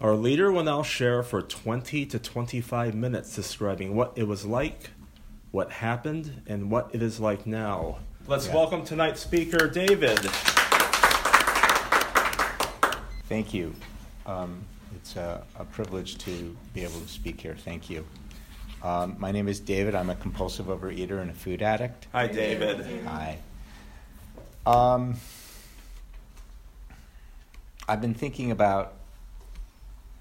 Our leader will now share for 20 to 25 minutes describing what it was like, what happened, and what it is like now. Let's Yeah. welcome tonight's speaker, David. Thank you. Um, it's a, a privilege to be able to speak here. Thank you. Um, my name is David. I'm a compulsive overeater and a food addict. Hi, David. Hi. Um, I've been thinking about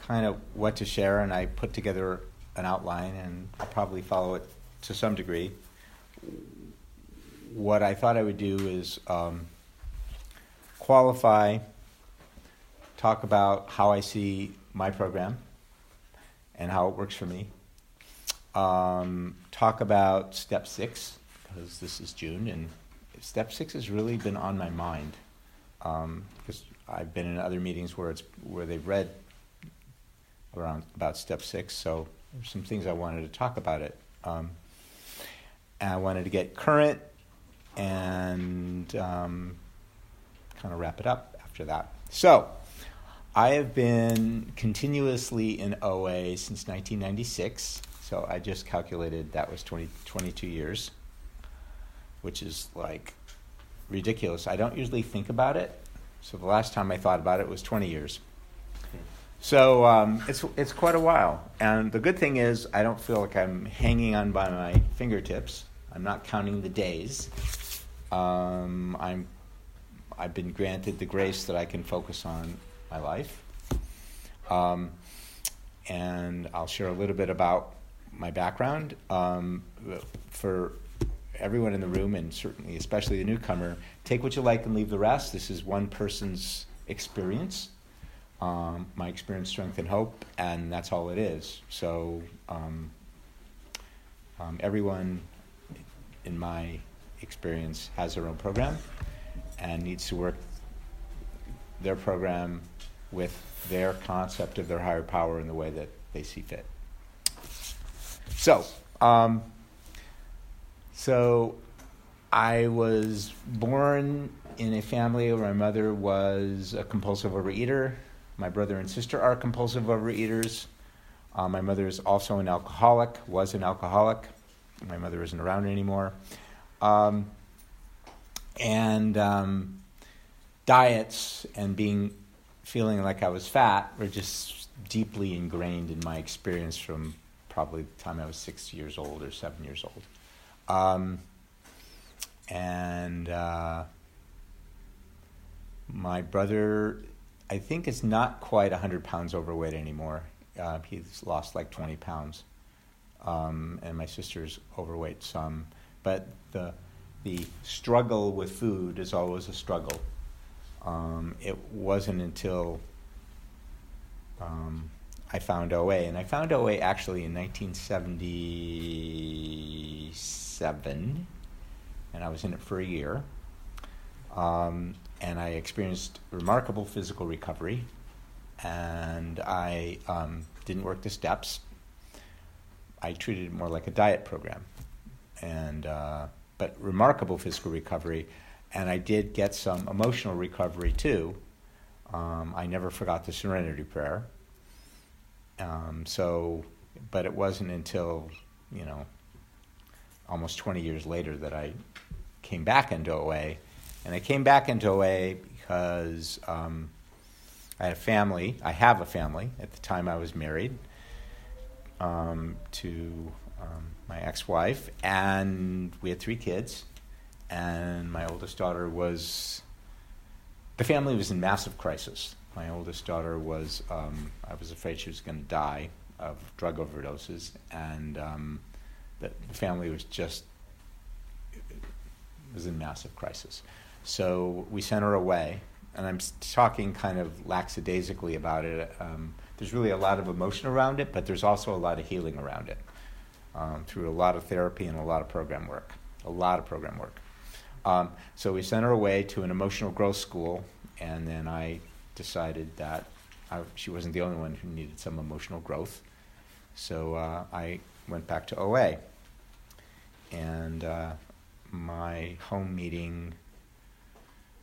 kind of what to share, and I put together an outline, and I'll probably follow it to some degree. What I thought I would do is um, qualify, talk about how I see my program and how it works for me. Um, talk about step six, because this is June, and step six has really been on my mind. Um, because I've been in other meetings where it's where they've read around about step six, so there's some things I wanted to talk about it. Um, I wanted to get current and um, kind of wrap it up after that. So, I have been continuously in OA since 1996. So I just calculated that was 20, 22 years, which is like ridiculous. I don't usually think about it. So the last time I thought about it was 20 years. So um, it's it's quite a while, and the good thing is I don't feel like I'm hanging on by my fingertips. I'm not counting the days. Um, I'm I've been granted the grace that I can focus on my life, um, and I'll share a little bit about my background um, for everyone in the room, and certainly especially the newcomer. Take what you like and leave the rest. This is one person's experience um, my experience, strength, and hope, and that's all it is. So um, um, everyone, in my experience, has their own program and needs to work their program with their concept of their higher power in the way that they see fit. So, um, so I was born in a family where my mother was a compulsive overeater. My brother and sister are compulsive overeaters. Uh, my mother is also an alcoholic, was an alcoholic. My mother isn't around anymore. Um, and um, diets and being feeling like I was fat were just deeply ingrained in my experience from probably the time I was six years old or seven years old. Um, and uh, my brother, I think, is not quite 100 pounds overweight anymore. Uh, he's lost like 20 pounds. Um, and my sister's overweight some. But the, the struggle with food is always a struggle. Um, it wasn't until um, I found OA, and I found OA actually in 1977, and I was in it for a year. Um, and I experienced remarkable physical recovery, and I um, didn't work the steps. I treated it more like a diet program, and uh, but remarkable physical recovery, and I did get some emotional recovery too. Um, I never forgot the Serenity Prayer. Um, so, but it wasn't until you know almost 20 years later that I came back into OA, and I came back into OA because um, I had a family. I have a family. At the time, I was married um, to um, my ex-wife, and we had three kids. And my oldest daughter was. The family was in massive crisis. My oldest daughter was. Um, I was afraid she was going to die of drug overdoses, and um, the, the family was just was in massive crisis. So we sent her away, and I'm talking kind of lackadaisically about it. Um, there's really a lot of emotion around it, but there's also a lot of healing around it um, through a lot of therapy and a lot of program work. A lot of program work. Um, so we sent her away to an emotional growth school, and then I decided that I, she wasn't the only one who needed some emotional growth. So uh, I went back to OA, and uh, my home meeting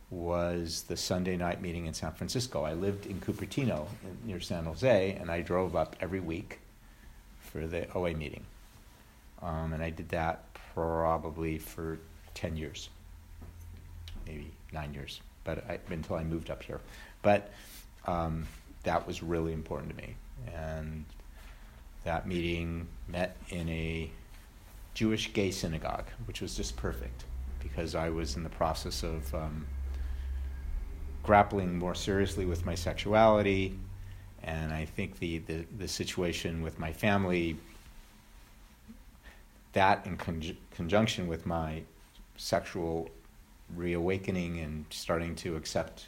was the Sunday night meeting in San Francisco. I lived in Cupertino near San Jose, and I drove up every week for the OA meeting. Um, and I did that probably for 10 years, maybe nine years, but I, until I moved up here. But um, that was really important to me. And that meeting met in a Jewish gay synagogue, which was just perfect because I was in the process of um, grappling more seriously with my sexuality. And I think the, the, the situation with my family, that in conj- conjunction with my sexual reawakening and starting to accept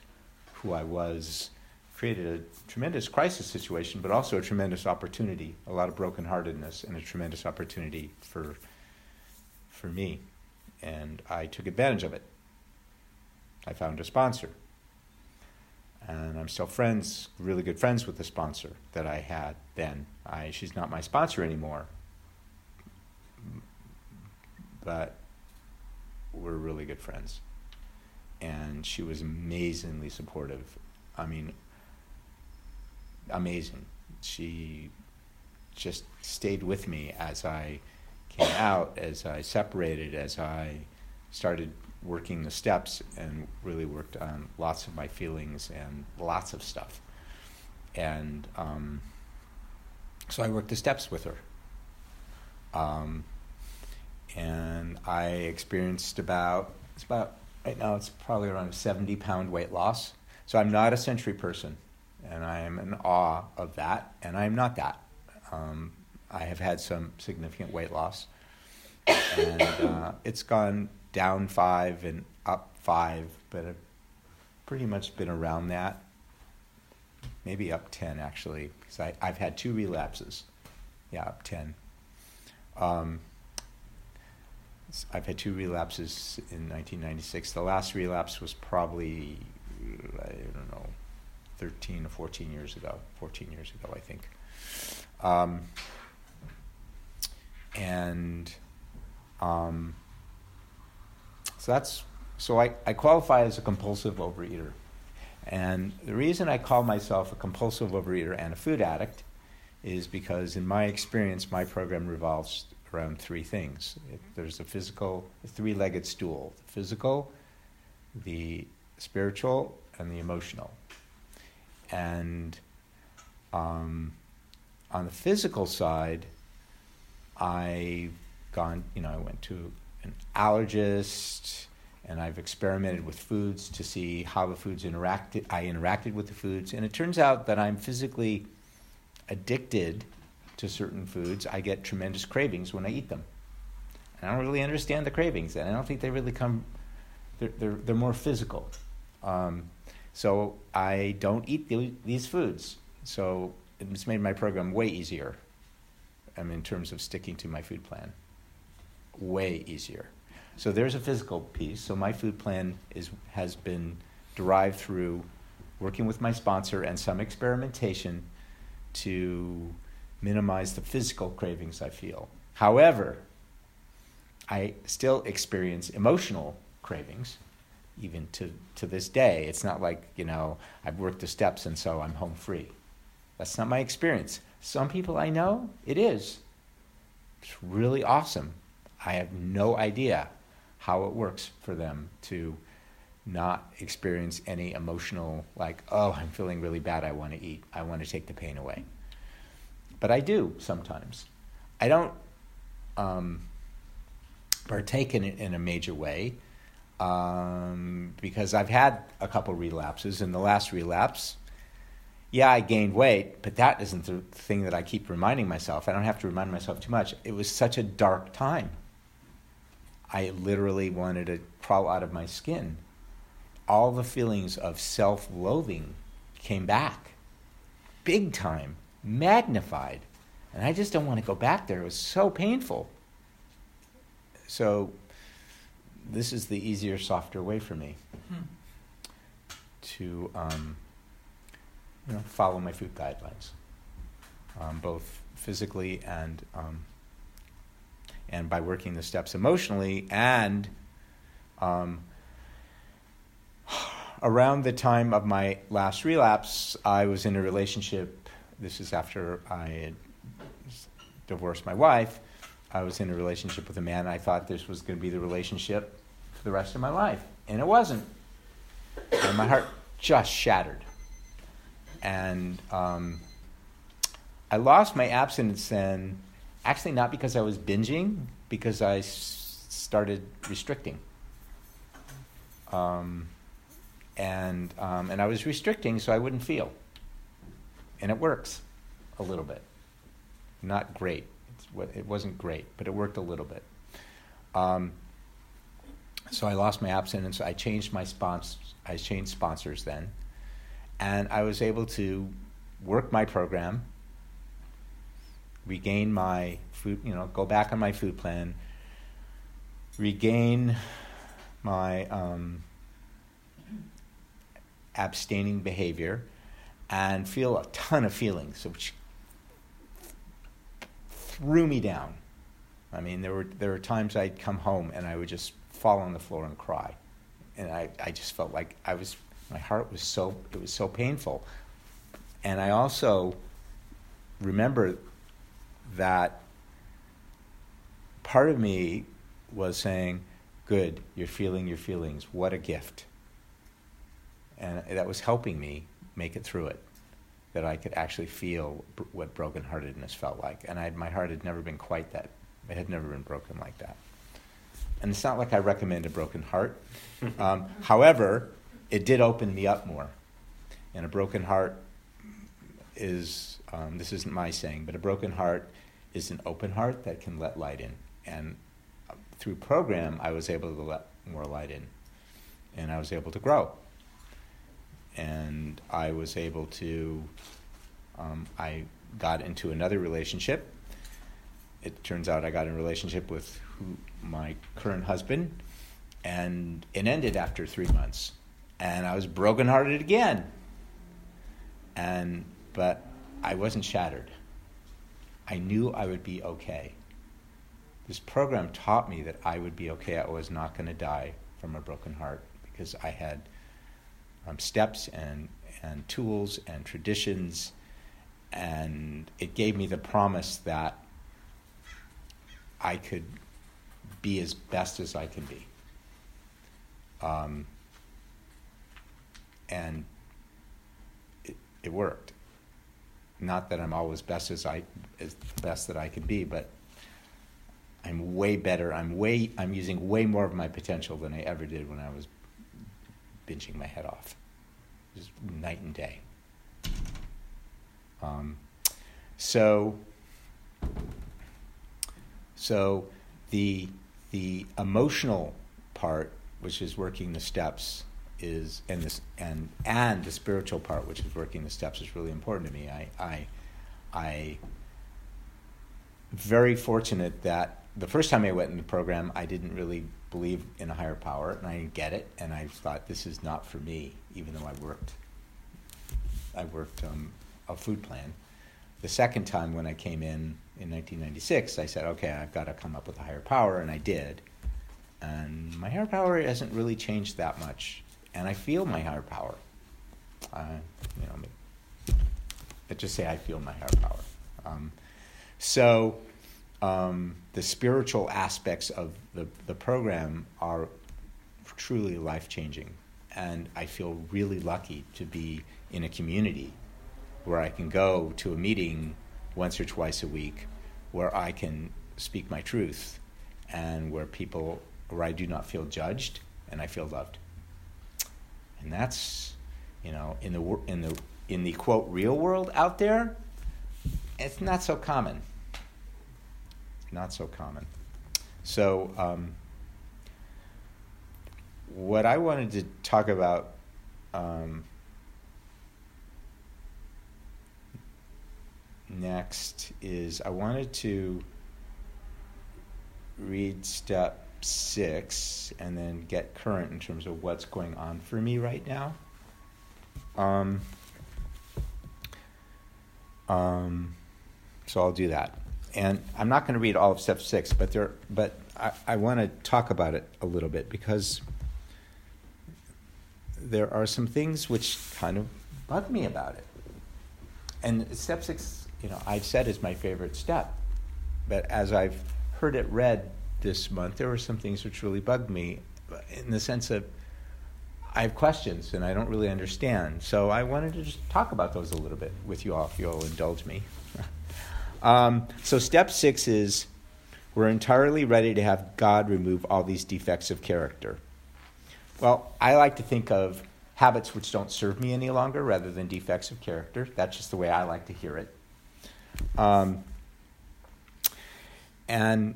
who I was, created a tremendous crisis situation, but also a tremendous opportunity, a lot of brokenheartedness, and a tremendous opportunity for, for me. And I took advantage of it. I found a sponsor. And I'm still friends, really good friends with the sponsor that I had then. I, she's not my sponsor anymore, but we're really good friends. And she was amazingly supportive. I mean, amazing. She just stayed with me as I came out, as I separated, as I started working the steps and really worked on lots of my feelings and lots of stuff. And um, so I worked the steps with her. Um, and I experienced about, it's about, right now it's probably around a 70 pound weight loss. So I'm not a century person and I am in awe of that, and I am not that. Um, I have had some significant weight loss, and uh, it's gone down five and up five, but I've pretty much been around that. Maybe up 10, actually, because I, I've had two relapses. Yeah, up 10. Um, I've had two relapses in 1996. The last relapse was probably, I don't know, 13 or 14 years ago. 14 years ago, I think. Um, and um, so that's so I, I qualify as a compulsive overeater. And the reason I call myself a compulsive overeater and a food addict is because, in my experience, my program revolves around three things. It, there's a physical, three legged stool the physical, the spiritual, and the emotional. And um, on the physical side, I've gone, you know, I went to an allergist and I've experimented with foods to see how the foods interacted. I interacted with the foods, and it turns out that I'm physically addicted to certain foods. I get tremendous cravings when I eat them. And I don't really understand the cravings, and I don't think they really come. They're they're, they're more physical. Um, so I don't eat the, these foods. So it's made my program way easier. I mean, in terms of sticking to my food plan, way easier. So there's a physical piece. So my food plan is has been derived through working with my sponsor and some experimentation to minimize the physical cravings I feel. However, I still experience emotional cravings even to, to this day. It's not like, you know, I've worked the steps and so I'm home free. That's not my experience. Some people I know, it is. It's really awesome. I have no idea how it works for them to not experience any emotional, like, oh, I'm feeling really bad, I want to eat, I want to take the pain away. But I do sometimes. I don't um, partake in it in a major way um, because I've had a couple relapses. In the last relapse, yeah, I gained weight, but that isn't the thing that I keep reminding myself. I don't have to remind myself too much. It was such a dark time. I literally wanted to crawl out of my skin. All the feelings of self loathing came back, big time, magnified. And I just don't want to go back there. It was so painful. So this is the easier, softer way for me hmm. to um, you know, follow my food guidelines, um, both physically and um, and by working the steps emotionally and um, around the time of my last relapse, I was in a relationship. This is after I had divorced my wife. I was in a relationship with a man. I thought this was going to be the relationship for the rest of my life, and it wasn't. And my heart just shattered. And um, I lost my abstinence then, actually not because I was binging, because I s- started restricting. Um, and um, and I was restricting so I wouldn't feel. And it works a little bit. Not great. It's, it wasn't great, but it worked a little bit. Um, so I lost my abstinence. I changed my sponsors. I changed sponsors then, and I was able to work my program, regain my food. You know, go back on my food plan, regain my um, abstaining behavior and feel a ton of feelings, which threw me down. I mean, there were there were times I'd come home and I would just fall on the floor and cry, and I, I just felt like I was my heart was so it was so painful, and I also remember that part of me was saying, "Good, you're feeling your feelings. What a gift." And that was helping me make it through it. That I could actually feel what brokenheartedness felt like. And I, my heart had never been quite that, it had never been broken like that. And it's not like I recommend a broken heart. Um, however, it did open me up more. And a broken heart is, um, this isn't my saying, but a broken heart is an open heart that can let light in. And through program, I was able to let more light in. And I was able to grow and I was able to. Um, I got into another relationship. It turns out I got in a relationship with who, my current husband, and it ended after three months, and I was brokenhearted again. And but I wasn't shattered. I knew I would be okay. This program taught me that I would be okay. I was not going to die from a broken heart because I had um, steps and, and tools and traditions. And it gave me the promise that I could be as best as I can be. Um, and it, it worked. Not that I'm always best as I as best that I can be, but I'm way better. I'm way I'm using way more of my potential than I ever did when I was binging my head off. Just night and day. Um, so, so the the emotional part, which is working the steps, is and this and and the spiritual part, which is working the steps, is really important to me. I I I very fortunate that the first time I went in the program, I didn't really believe in a higher power, and I didn't get it, and I thought this is not for me, even though I worked. I worked um, a food plan. The second time when I came in in 1996, I said, okay, I've got to come up with a higher power, and I did. And my higher power hasn't really changed that much, and I feel my higher power. Uh, you know, let's just say I feel my higher power. Um, so um, the spiritual aspects of the, the program are truly life changing. And I feel really lucky to be in a community where I can go to a meeting once or twice a week, where I can speak my truth, and where people, where I do not feel judged and I feel loved. And that's, you know, in the in the in the quote real world out there, it's not so common not so common. So, um, what I wanted to talk about um, next is I wanted to read step six and then get current in terms of what's going on for me right now. Um, um, so I'll do that and I'm not going to read all of step six, but there, but I, I want to talk about it a little bit because there are some things which kind of bug me about it. And step six, you know, I've said is my favorite step. But as I've heard it read this month, there were some things which really bugged me in the sense of I have questions and I don't really understand. So I wanted to just talk about those a little bit with you all, if you'll indulge me. um, so, step six is we're entirely ready to have God remove all these defects of character. Well, I like to think of habits which don't serve me any longer rather than defects of character. That's just the way I like to hear it. Um, and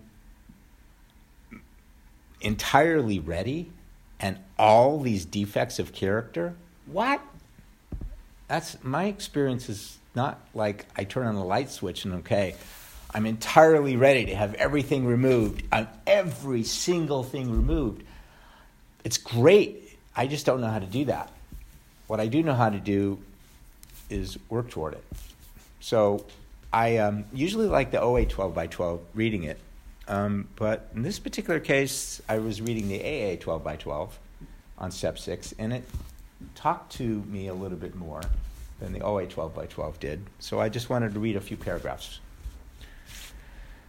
entirely ready and all these defects of character? What? That's my experience is not like I turn on the light switch and okay, I'm entirely ready to have everything removed, uh, every single thing removed. It's great. I just don't know how to do that. What I do know how to do is work toward it. So I um, usually like the OA 12 by 12 reading it. Um, but in this particular case, I was reading the AA 12 by 12 on step six, and it talked to me a little bit more than the OA 12 by 12 did. So I just wanted to read a few paragraphs.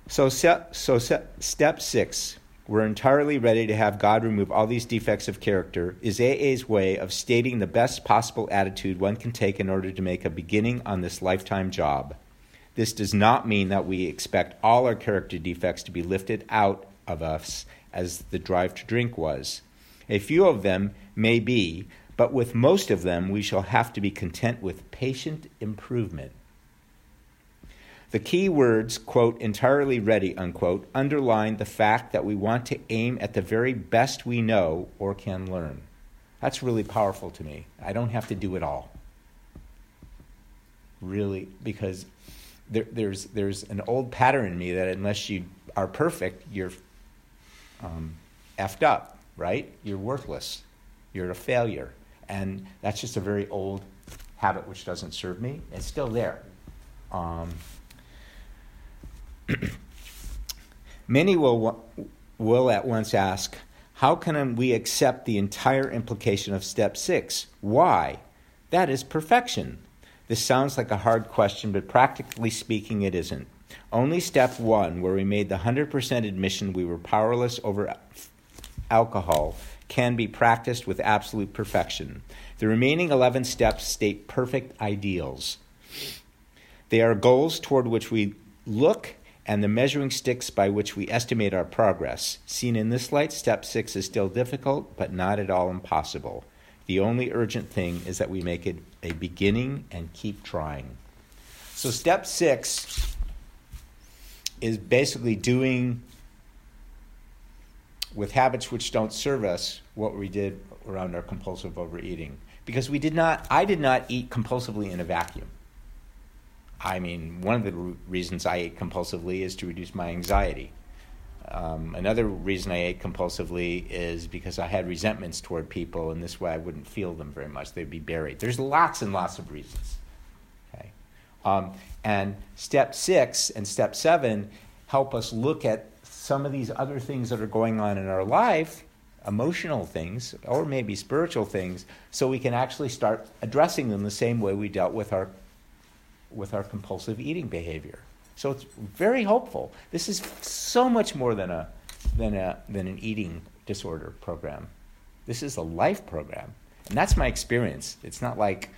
So, step, so step six, we're entirely ready to have God remove all these defects of character, is AA's way of stating the best possible attitude one can take in order to make a beginning on this lifetime job. This does not mean that we expect all our character defects to be lifted out of us as the drive to drink was. A few of them may be, but with most of them we shall have to be content with patient improvement. The key words, quote, entirely ready, unquote, underline the fact that we want to aim at the very best we know or can learn. That's really powerful to me. I don't have to do it all. Really, because there, there's, there's an old pattern in me that unless you are perfect, you're um, effed up, right? You're worthless. You're a failure. And that's just a very old habit which doesn't serve me. It's still there. Um, Many will, will at once ask, How can we accept the entire implication of step six? Why? That is perfection. This sounds like a hard question, but practically speaking, it isn't. Only step one, where we made the 100% admission we were powerless over alcohol, can be practiced with absolute perfection. The remaining 11 steps state perfect ideals. They are goals toward which we look and the measuring sticks by which we estimate our progress. Seen in this light, step six is still difficult, but not at all impossible. The only urgent thing is that we make it a beginning and keep trying. So, step six is basically doing with habits which don't serve us what we did around our compulsive overeating. Because we did not, I did not eat compulsively in a vacuum. I mean, one of the reasons I ate compulsively is to reduce my anxiety. Um, another reason I ate compulsively is because I had resentments toward people, and this way I wouldn't feel them very much. They'd be buried. There's lots and lots of reasons. Okay? Um, and step six and step seven help us look at some of these other things that are going on in our life, emotional things, or maybe spiritual things, so we can actually start addressing them the same way we dealt with our with our compulsive eating behavior. So it's very hopeful. This is so much more than a than a than an eating disorder program. This is a life program. And that's my experience. It's not like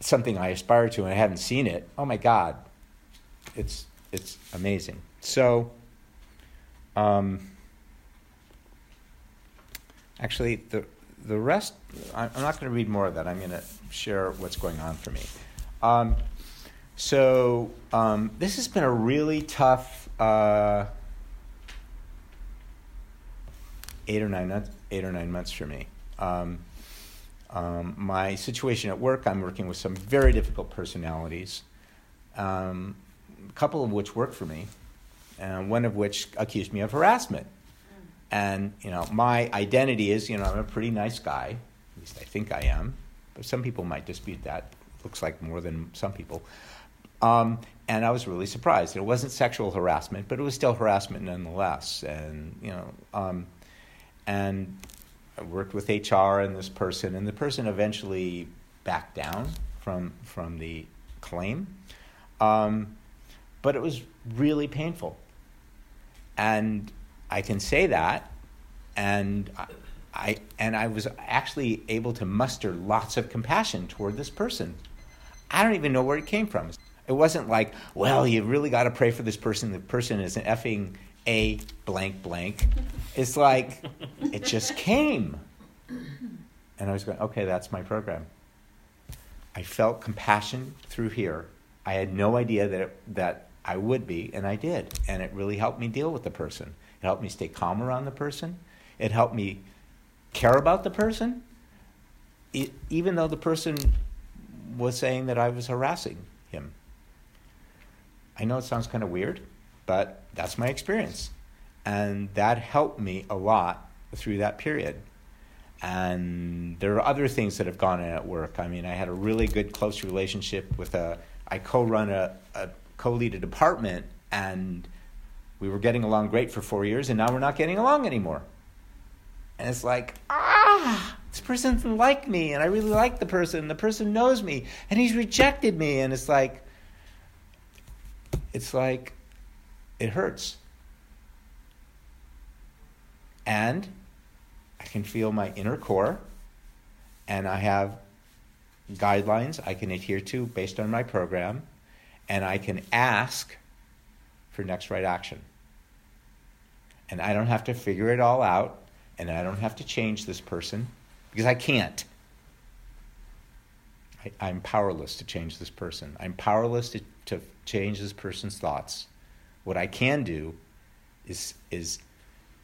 something I aspire to and I haven't seen it. Oh my God. It's it's amazing. So um, actually the the rest I'm not going to read more of that. I'm going to share what's going on for me. Um, so um, this has been a really tough uh, eight or nine months, eight or nine months for me. Um, um, my situation at work, I'm working with some very difficult personalities, um, a couple of which work for me, and one of which accused me of harassment. And you know, my identity is, you know, I'm a pretty nice guy. At least I think I am. But some people might dispute that looks like more than some people. Um, and I was really surprised. It wasn't sexual harassment, but it was still harassment nonetheless. And you know, um, and I worked with HR and this person, and the person eventually backed down from from the claim. Um, but it was really painful, and I can say that, and I, I and I was actually able to muster lots of compassion toward this person. I don't even know where it came from. It wasn't like, well, you really got to pray for this person. The person is an effing a blank blank. It's like it just came. And I was going, okay, that's my program. I felt compassion through here. I had no idea that it, that I would be, and I did. And it really helped me deal with the person. It helped me stay calm around the person. It helped me care about the person, it, even though the person was saying that I was harassing him. I know it sounds kind of weird, but that's my experience. And that helped me a lot through that period. And there are other things that have gone in at work. I mean, I had a really good, close relationship with a, I co run a, a co lead a department, and we were getting along great for four years, and now we're not getting along anymore. And it's like, ah, this person doesn't like me, and I really like the person. The person knows me, and he's rejected me, and it's like, it's like, it hurts. And I can feel my inner core, and I have guidelines I can adhere to based on my program, and I can ask for next right action. And I don't have to figure it all out, and I don't have to change this person because I can't. I, am powerless to change this person. I'm powerless to, to change this person's thoughts. What I can do is, is,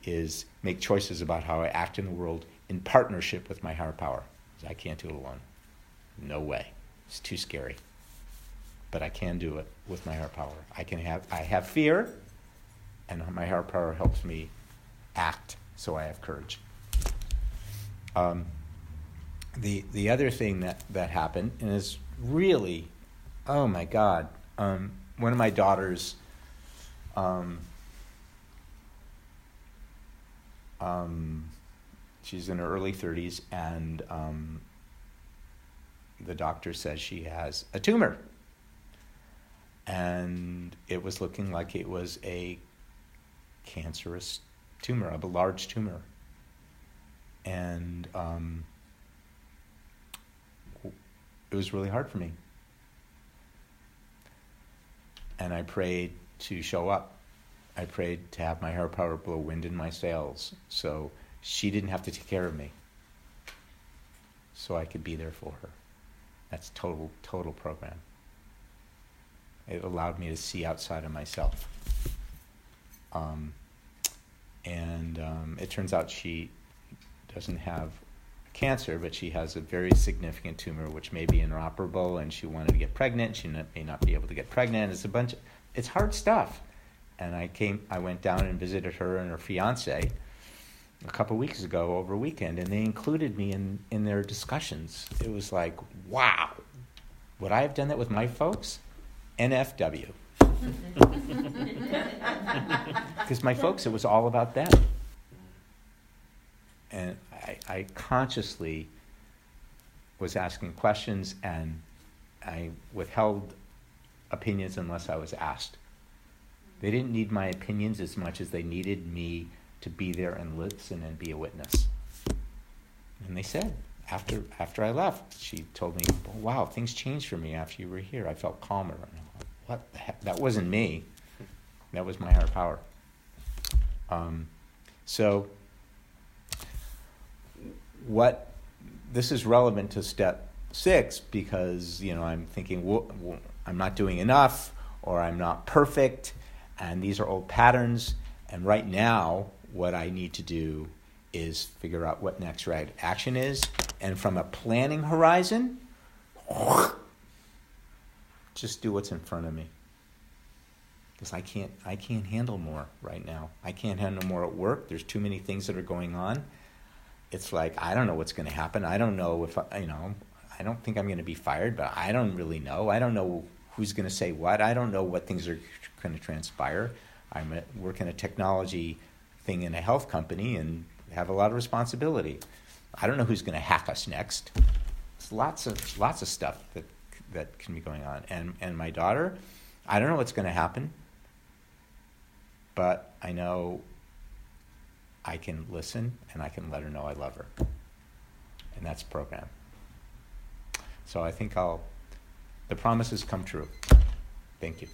is make choices about how I act in the world in partnership with my higher power. I can't do it alone. No way. It's too scary. But I can do it with my higher power. I can have I have fear, and my higher power helps me act so I have courage. Um, the the other thing that that happened and is really, oh my God, um, one of my daughters. Um, um, she's in her early 30s, and um, the doctor says she has a tumor. And it was looking like it was a cancerous tumor, a large tumor. And um, it was really hard for me. And I prayed to show up. I prayed to have my higher power blow wind in my sails so she didn't have to take care of me. So I could be there for her. That's total, total program. It allowed me to see outside of myself. Um, and um, it turns out she doesn't have cancer, but she has a very significant tumor which may be inoperable, and she wanted to get pregnant. She may not be able to get pregnant. It's a bunch. Of, it's hard stuff. And I came. I went down and visited her and her fiance a couple weeks ago over a weekend, and they included me in in their discussions. It was like, wow, would I have done that with my folks? NFW. Because my folks, it was all about them. And I, I consciously was asking questions and I withheld opinions unless I was asked. They didn't need my opinions as much as they needed me to be there and listen and be a witness. And they said, after after I left, she told me, "Wow, things changed for me after you were here. I felt calmer." Like, what the heck? That wasn't me. That was my higher power. Um, so what this is relevant to step six because you know I'm thinking well, I'm not doing enough or I'm not perfect, and these are old patterns. And right now, what I need to do is figure out what next right action is, and from a planning horizon, just do what's in front of me. Because I can't, I can't handle more right now. I can't handle more at work. There's too many things that are going on it's like I don't know what's going to happen. I don't know if I, you know. I don't think I'm going to be fired, but I don't really know. I don't know who's going to say what. I don't know what things are going to transpire. I'm a, working a technology thing in a health company and have a lot of responsibility. I don't know who's going to hack us next. There's lots of lots of stuff that that can be going on. And and my daughter, I don't know what's going to happen, but I know I can listen and I can let her know I love her. And that's program. So I think I'll the promises come true. Thank you.